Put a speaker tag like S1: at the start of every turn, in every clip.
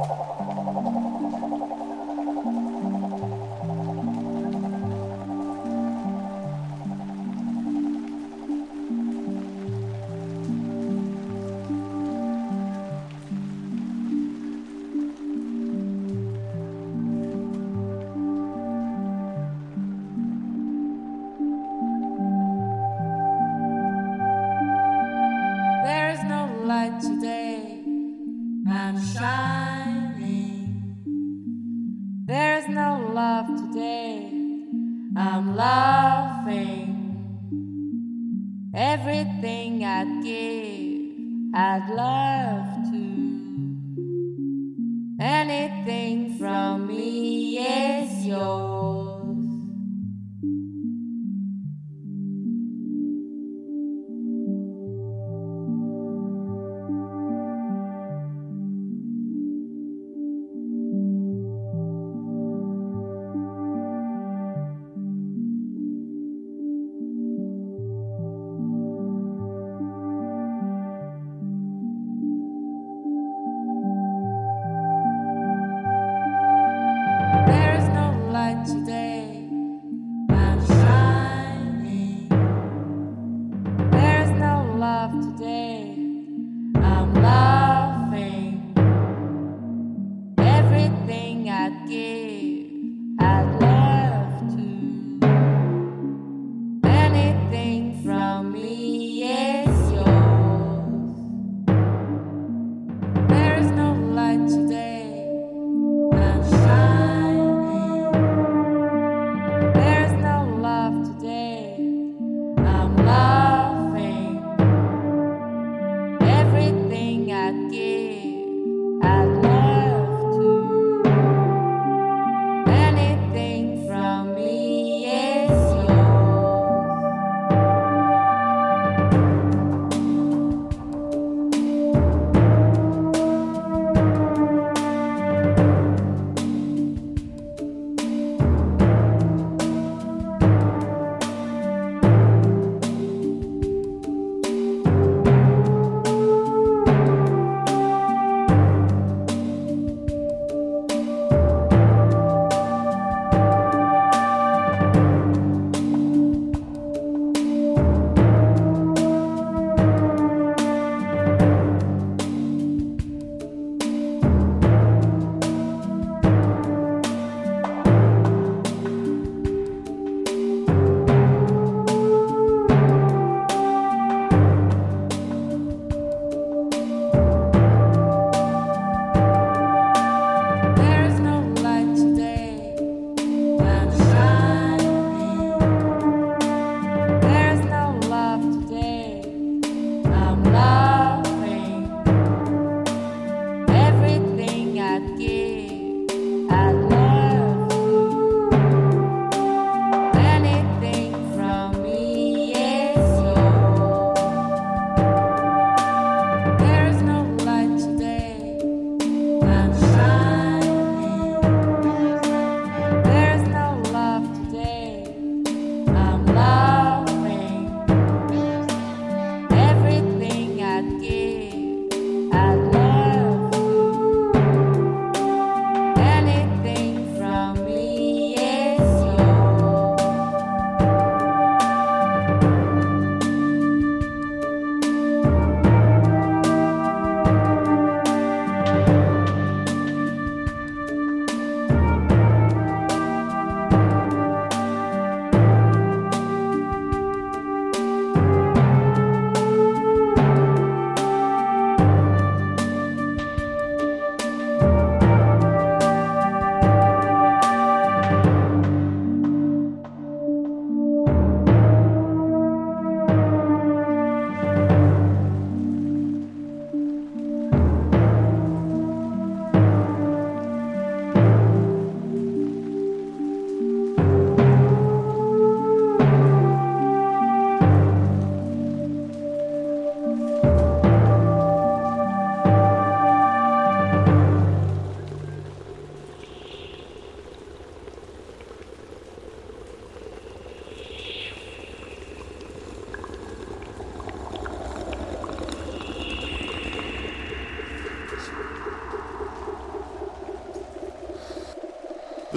S1: Oh.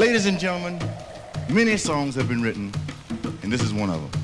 S1: Ladies and gentlemen, many songs have been written, and this is one of them.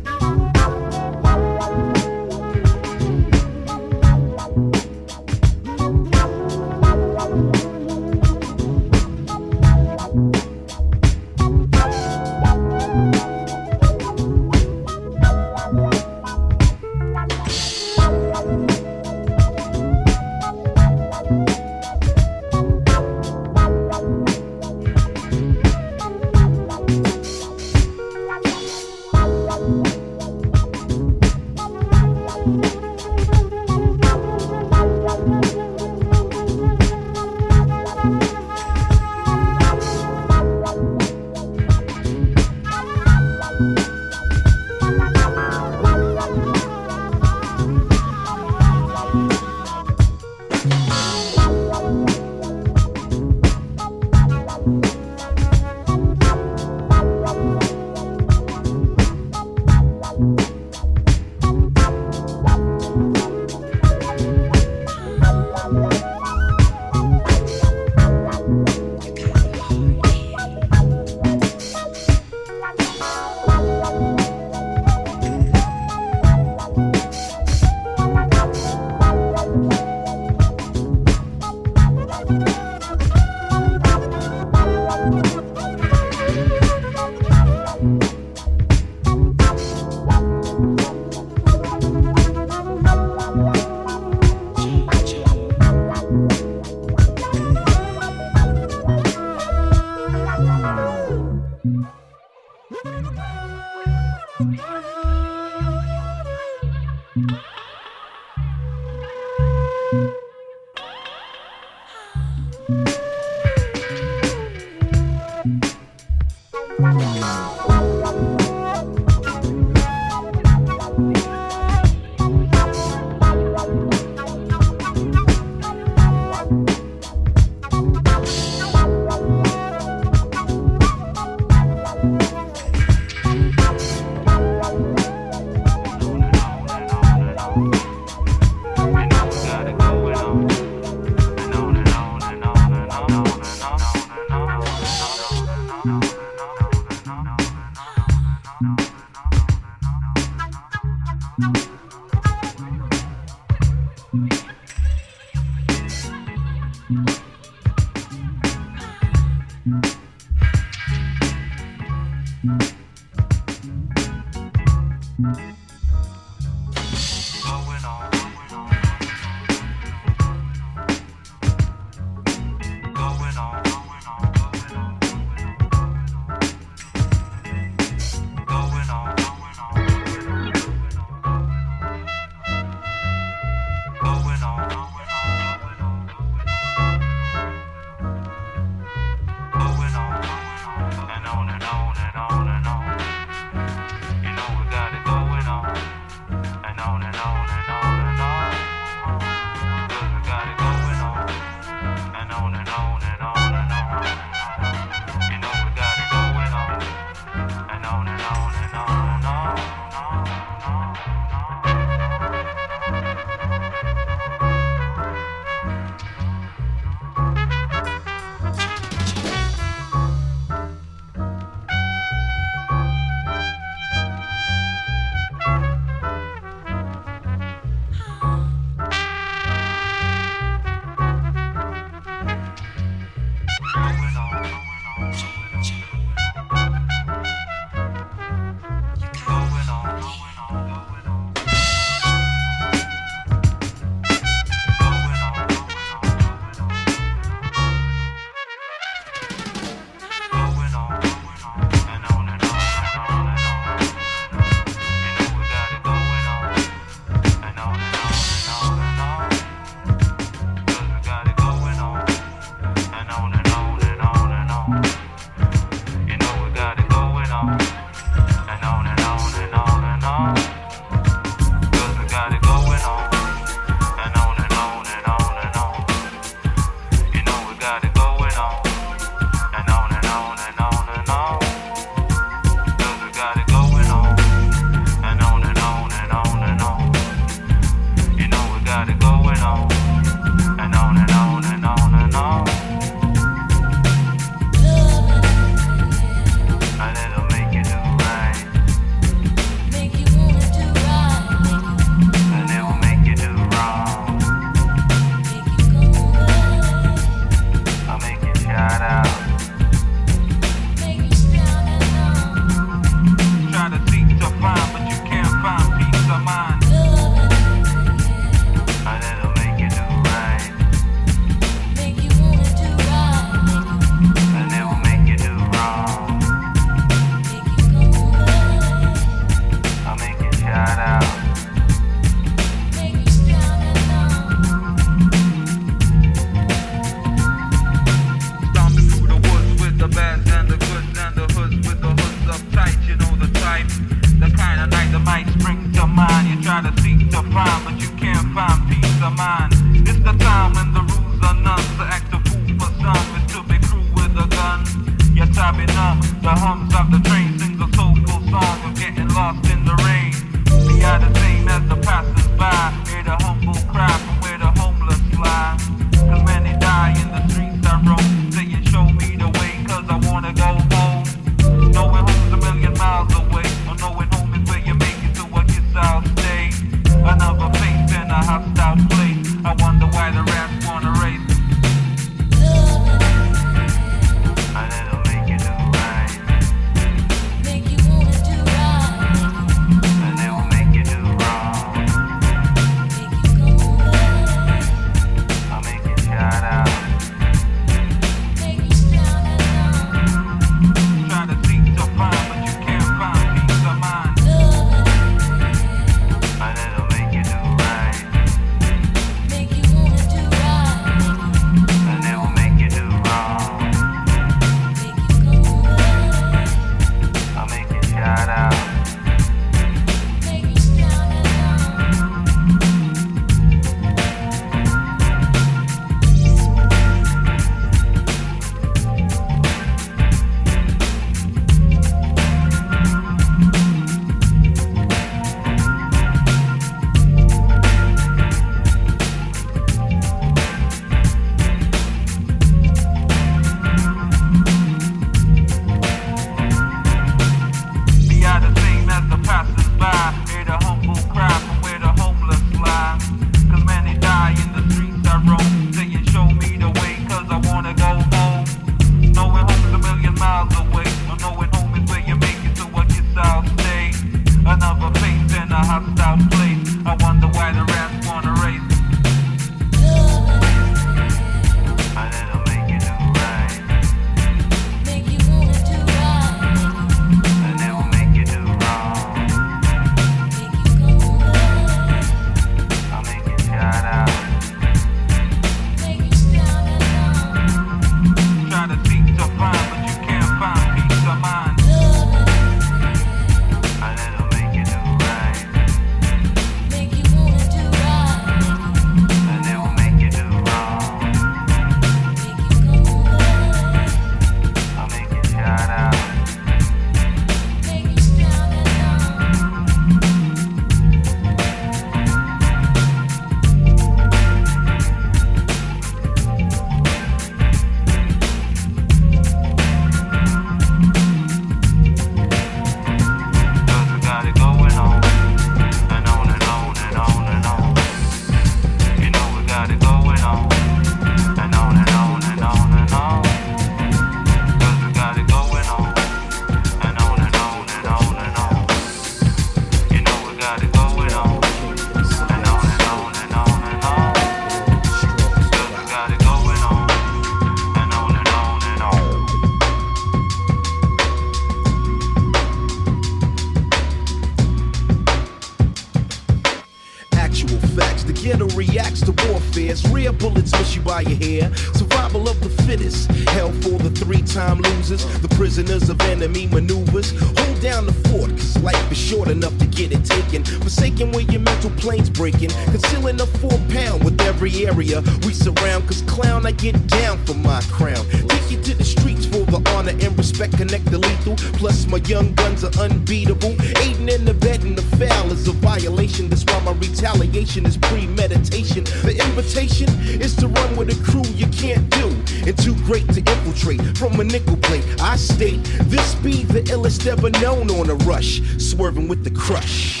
S2: Get down for my crown. Take you to the streets for the honor and respect. Connect the lethal. Plus, my young guns are unbeatable. Aiding in the bed and the foul is a violation. That's why my retaliation is premeditation. The invitation is to run with a crew you can't do. And too great to infiltrate from a nickel plate. I state this be the illest ever known on a rush. Swerving with the crush.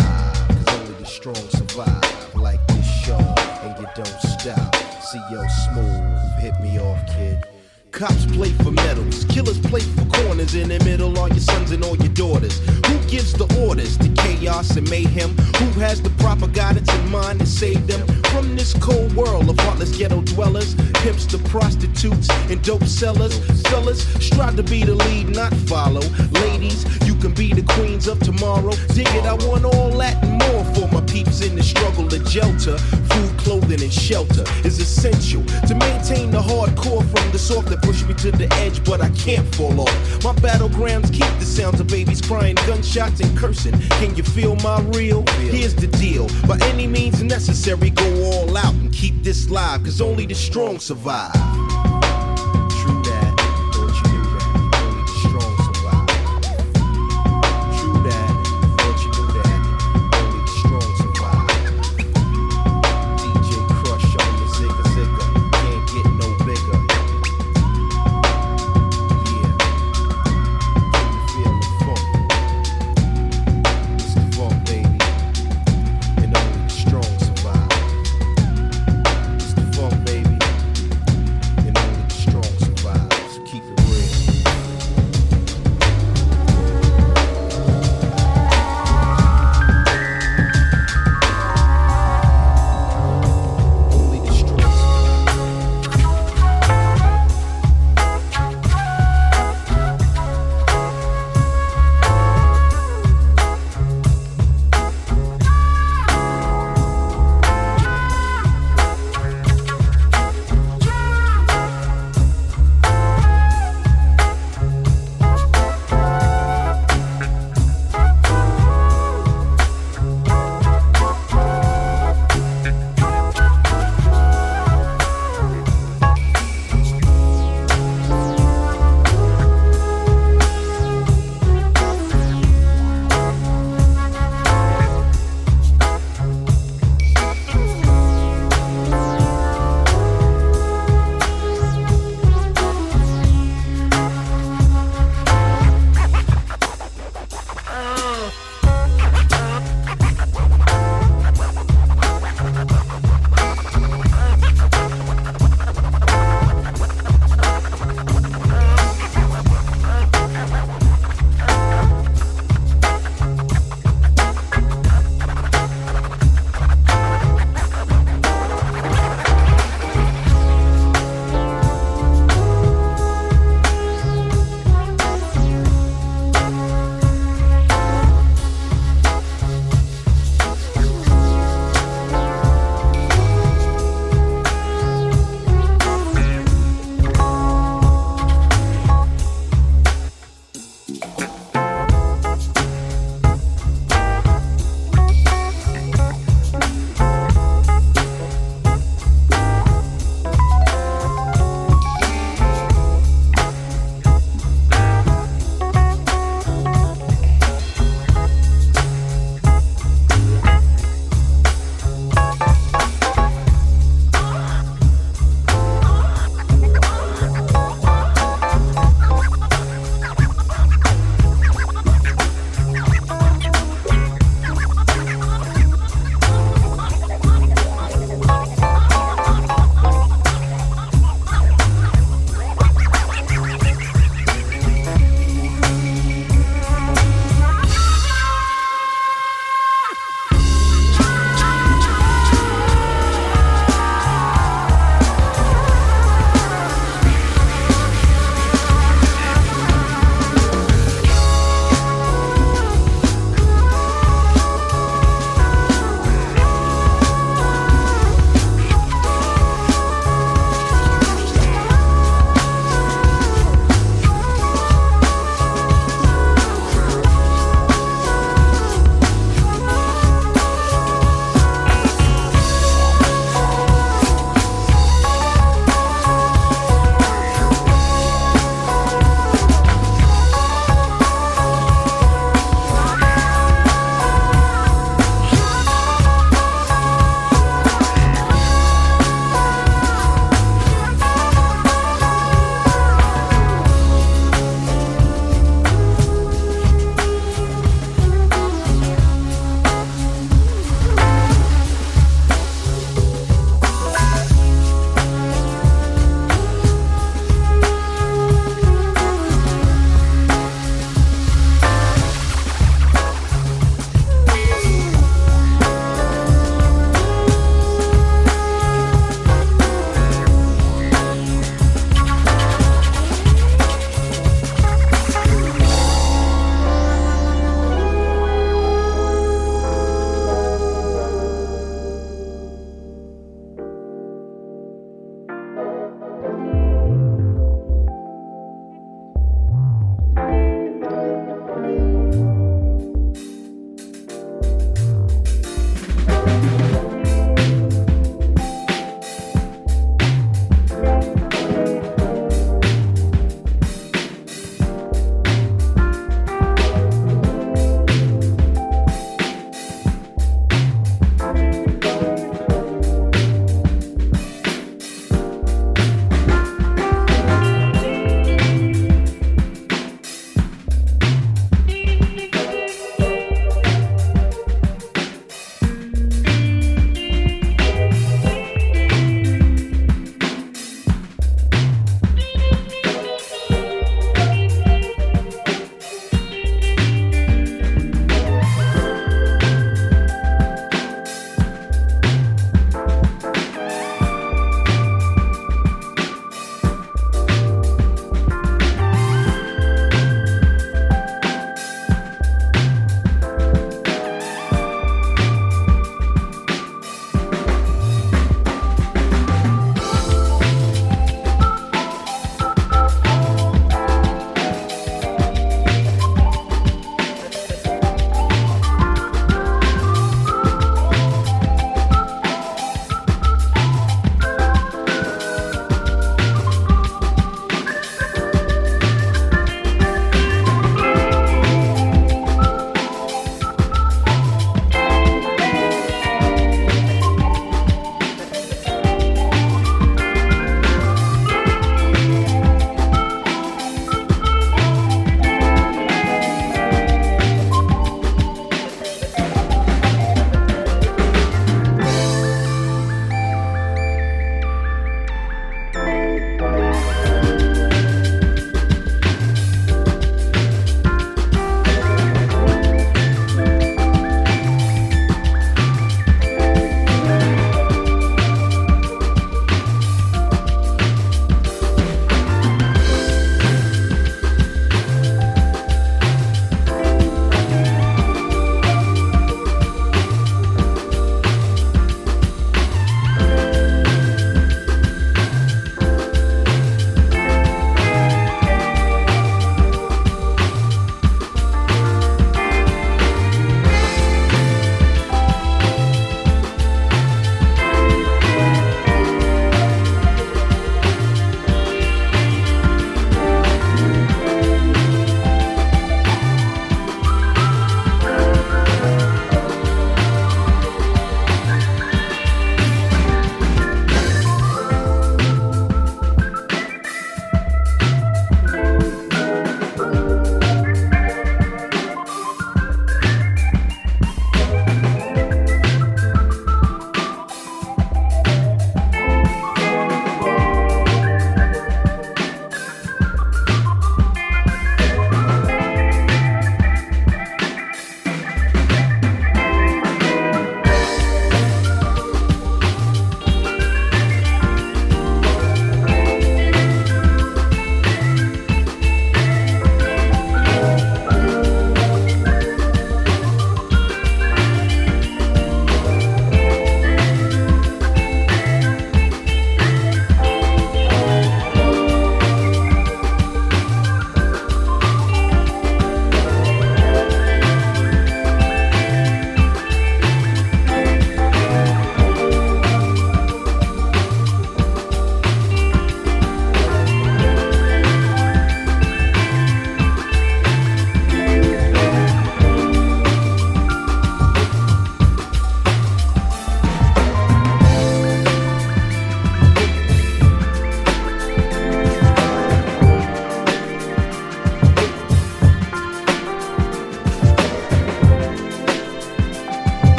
S2: It cause only the strong survive. Like this show, and you don't stop. CL Smooth, hit me off, kid. Cops play for medals, killers play for corners. In the middle are your sons and all your daughters. Gives the orders to chaos and mayhem? Who has the proper guidance in mind to save them from this cold world of heartless ghetto dwellers? Pimps to prostitutes and dope sellers. Fellas, strive to be the lead, not follow. Ladies, you can be the queens of tomorrow. Dig it, I want all that and more for my peeps in the struggle to shelter. Food, clothing, and shelter is essential to maintain the hardcore from the soft that push me to the edge, but I can't fall off. My battlegrounds keep the sounds of babies crying, gunshots, and cursing. Can you feel my real? Here's the deal. By any means necessary, go all out and keep this live, cause only the strong survive.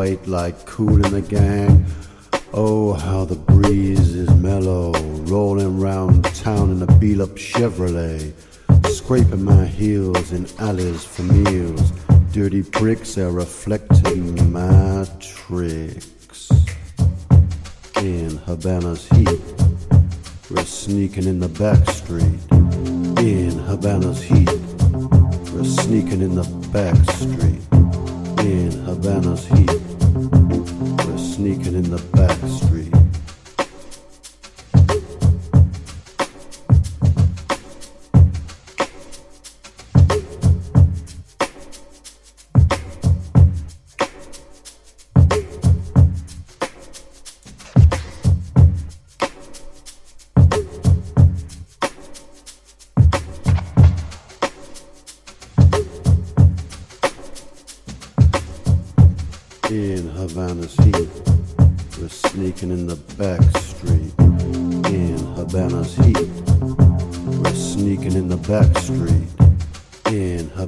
S3: Weight like cool in the gang. Oh, how the breeze is mellow, rolling round town in a beat up Chevrolet, scraping my heels in alleys for meals. Dirty bricks are reflecting my tricks. In Havana's heat, we're sneaking in the back street. In Havana's heat, we're sneaking in the back street. In Havana's heat sneaking in the back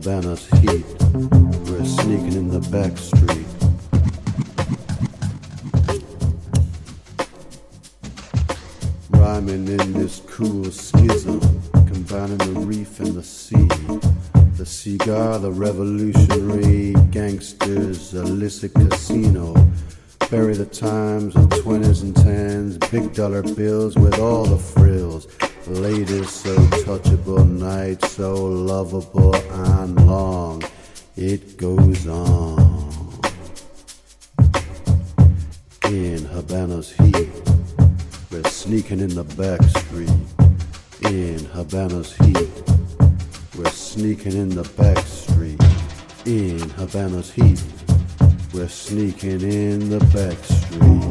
S3: Havana's heat. We're sneaking in the back street. Rhyming in this cool schism, combining the reef and the sea. The cigar, the revolutionary gangsters, illicit casino Bury the times in 20s and 10s, big dollar bills with We're sneaking in the back street.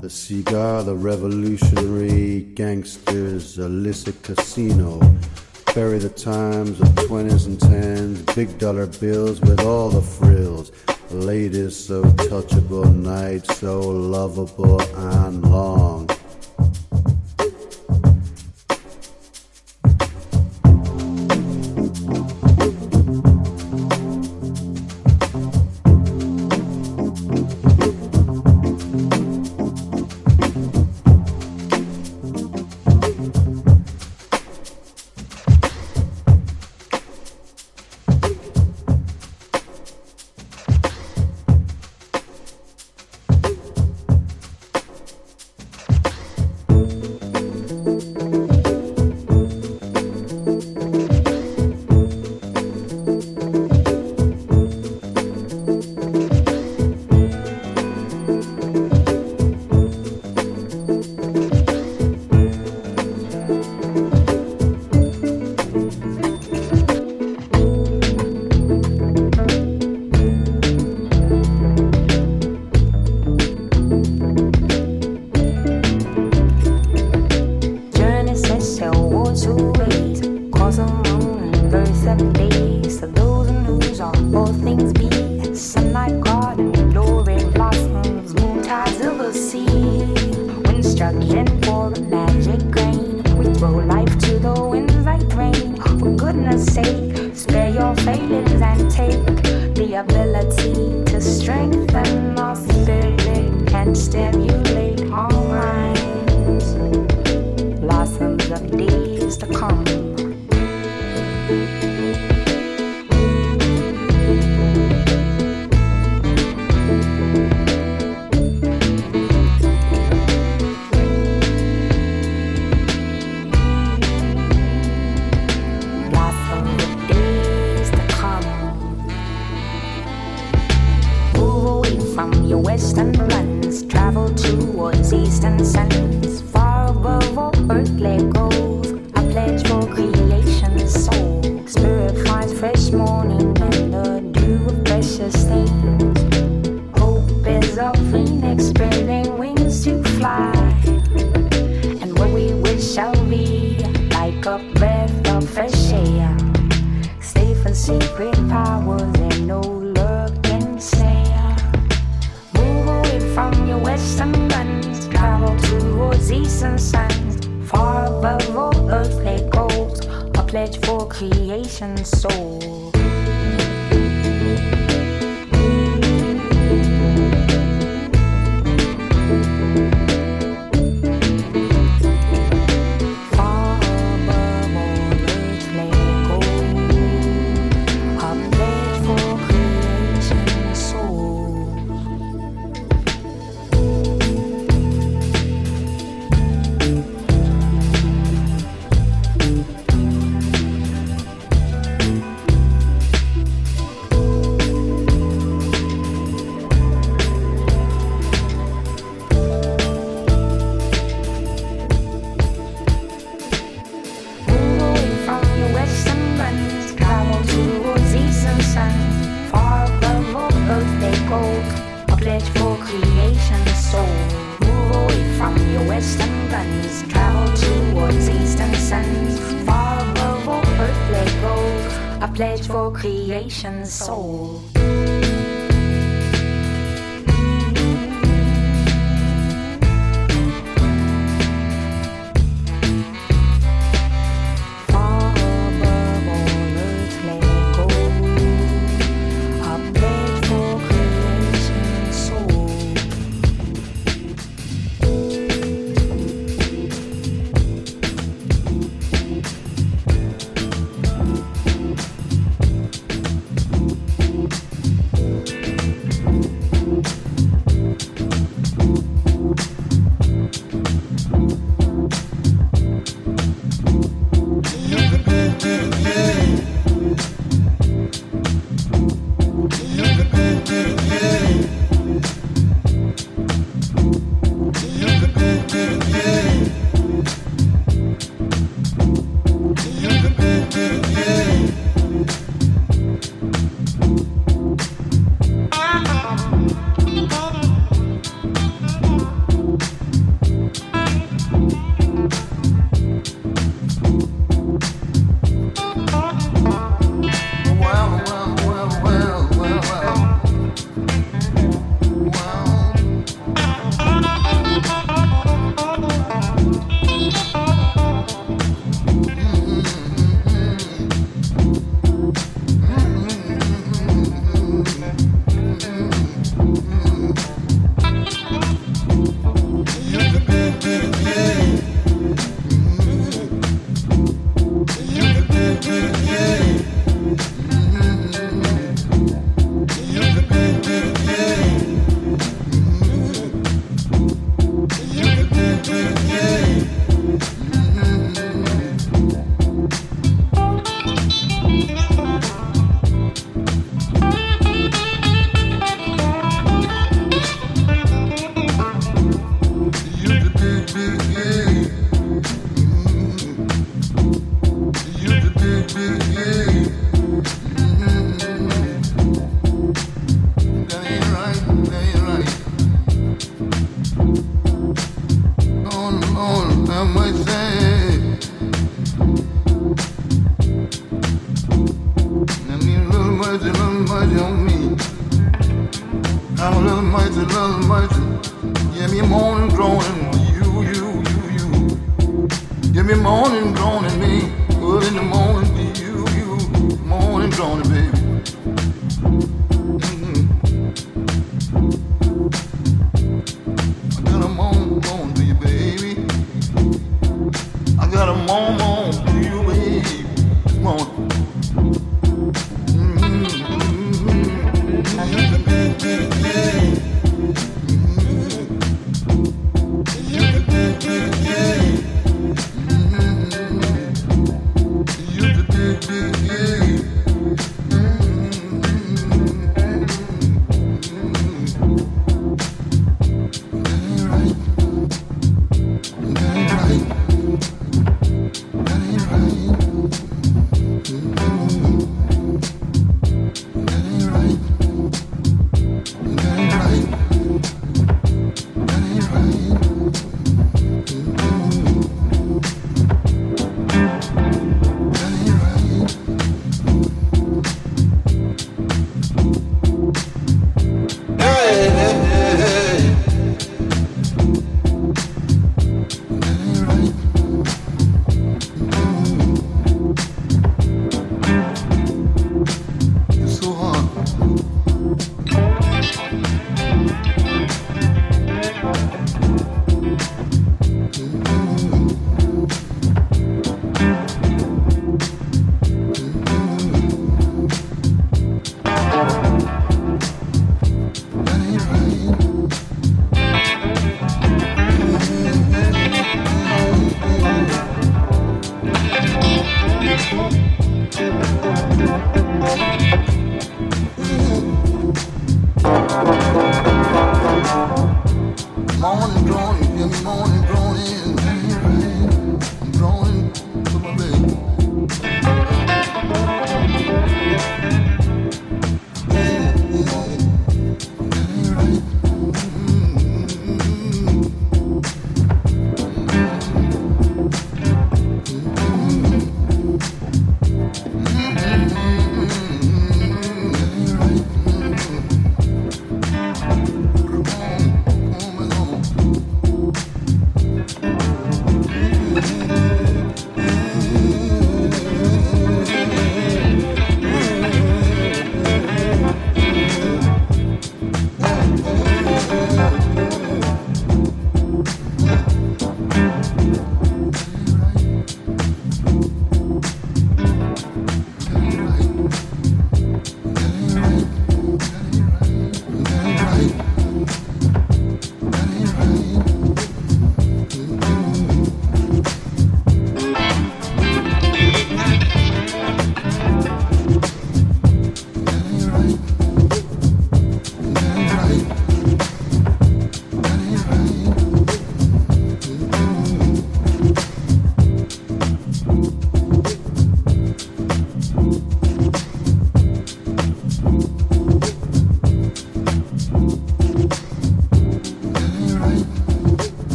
S3: The cigar, the revolutionary gangsters, illicit casino The times of 20s and 10s, big dollar bills with all the frills. Ladies so touchable, nights so lovable and long.
S4: Your lands, travel towards east and far